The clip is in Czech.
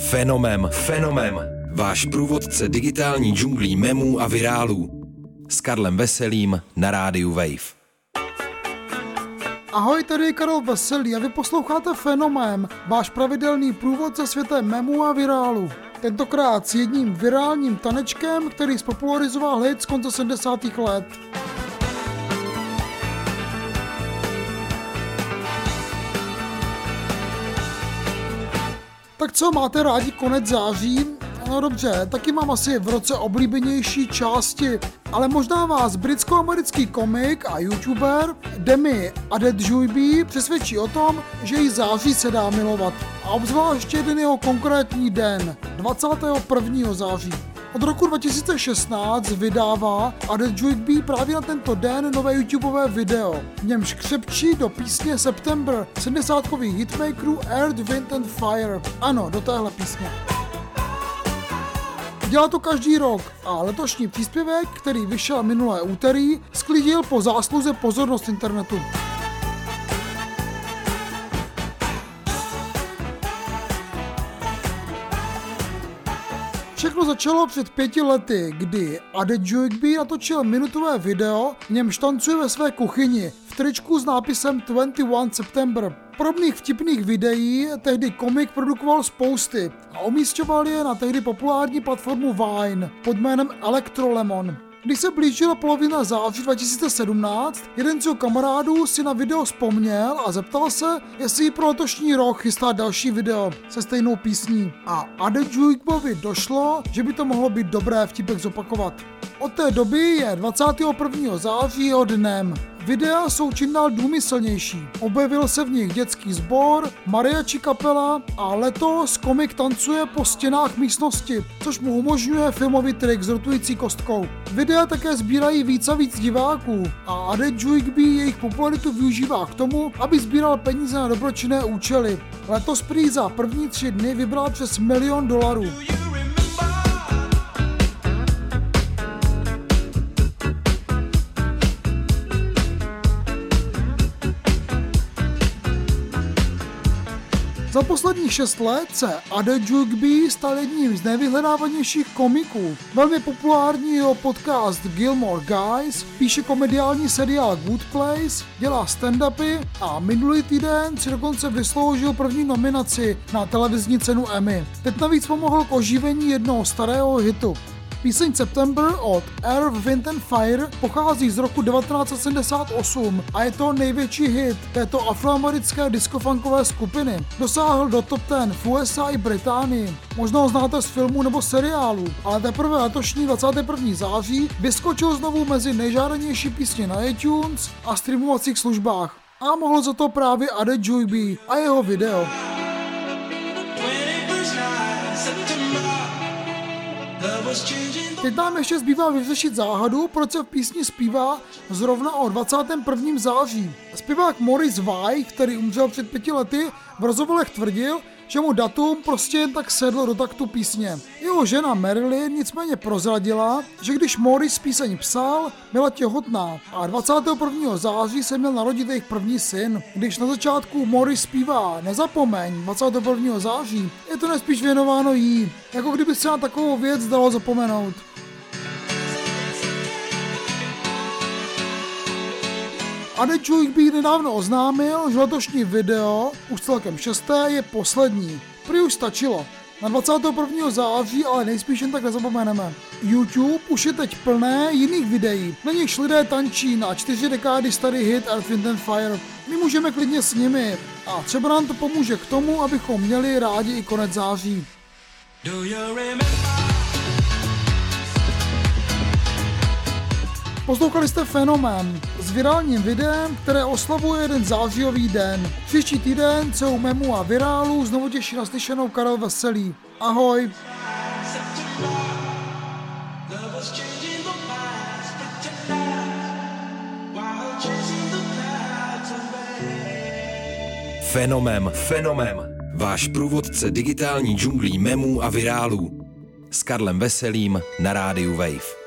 Fenomem, fenomem. Váš průvodce digitální džunglí memů a virálů. S Karlem Veselým na rádiu Wave. Ahoj, tady je Karel Veselý a vy posloucháte Fenomén, váš pravidelný průvod ze světem memů a virálu. Tentokrát s jedním virálním tanečkem, který spopularizoval hit z konce 70. let. Tak co, máte rádi konec září? No dobře, taky mám asi v roce oblíbenější části, ale možná vás britsko-americký komik a youtuber Demi Adedjuybi přesvědčí o tom, že i září se dá milovat. A obzvlášť jeden jeho konkrétní den, 21. září. Od roku 2016 vydává Adedjuybi právě na tento den nové YouTubeové video, v němž křepčí do písně September 70 hitmakerů Earth, Wind and Fire. Ano, do téhle písně. Dělá to každý rok a letošní příspěvek, který vyšel minulé úterý, sklidil po zásluze pozornost internetu. Všechno začalo před pěti lety, kdy Adedjuybi natočil minutové video, v němž tancuje ve své kuchyni v tričku s nápisem 21 September. Podobných vtipných videí tehdy komik produkoval spousty a umístěval je na tehdy populární platformu Vine pod jménem Electrolemon. Když se blížila polovina září 2017, jeden z jeho kamarádů si na video vzpomněl a zeptal se, jestli pro letošní rok chystá další video se stejnou písní. A Adejujkbovi došlo, že by to mohlo být dobré vtipek zopakovat. Od té doby je 21. září jeho dnem. Videa jsou čím dál důmyslnější. Objevil se v nich dětský sbor, mariachi kapela a letos komik tancuje po stěnách místnosti, což mu umožňuje filmový trik s rotující kostkou. Videa také sbírají víc a víc diváků a Ade Juigby jejich popularitu využívá k tomu, aby sbíral peníze na dobročinné účely. Letos prý za první tři dny vybral přes milion dolarů. Za posledních šest let se Adejugby stal jedním z nejvyhledávanějších komiků. Velmi populární jeho podcast Gilmore Guys, píše komediální seriál Good Place, dělá stand-upy a minulý týden si dokonce vysloužil první nominaci na televizní cenu Emmy. Teď navíc pomohl k oživení jednoho starého hitu. Píseň September od Air, Wind and Fire pochází z roku 1978 a je to největší hit této afroamerické diskofunkové skupiny. Dosáhl do top 10 v USA i Británii. Možná ho znáte z filmů nebo seriálů, ale teprve letošní 21. září vyskočil znovu mezi nejžádanější písně na iTunes a streamovacích službách. A mohl za to právě Ade Juiby a jeho video. Teď nám ještě zbývá vyřešit záhadu, proč se v písni zpívá zrovna o 21. září. Zpěvák Morris Vai, který umřel před pěti lety, v rozhovorech tvrdil, že mu datum prostě jen tak sedlo do taktu písně. Jeho žena Marilyn nicméně prozradila, že když Morris píseň psal, byla těhotná a 21. září se měl narodit jejich první syn. Když na začátku Morris zpívá Nezapomeň 21. září, je to nespíš věnováno jí, jako kdyby se na takovou věc dalo zapomenout. Adečujk by nedávno oznámil, že letošní video, už celkem šesté, je poslední. Prý už stačilo. Na 21. září ale nejspíš jen tak nezapomeneme. YouTube už je teď plné jiných videí, na nichž lidé tančí na čtyři dekády starý hit Earth, Wind and Fire. My můžeme klidně s nimi a třeba nám to pomůže k tomu, abychom měli rádi i konec září. Do you remember? Poslouchali jste Fenomén s virálním videem, které oslavuje jeden zářijový den. Příští týden se u memu a virálu znovu těší naslyšenou Karel Veselý. Ahoj! Fenomem, fenomem. Váš průvodce digitální džunglí memů a virálů. S Karlem Veselým na rádiu Wave.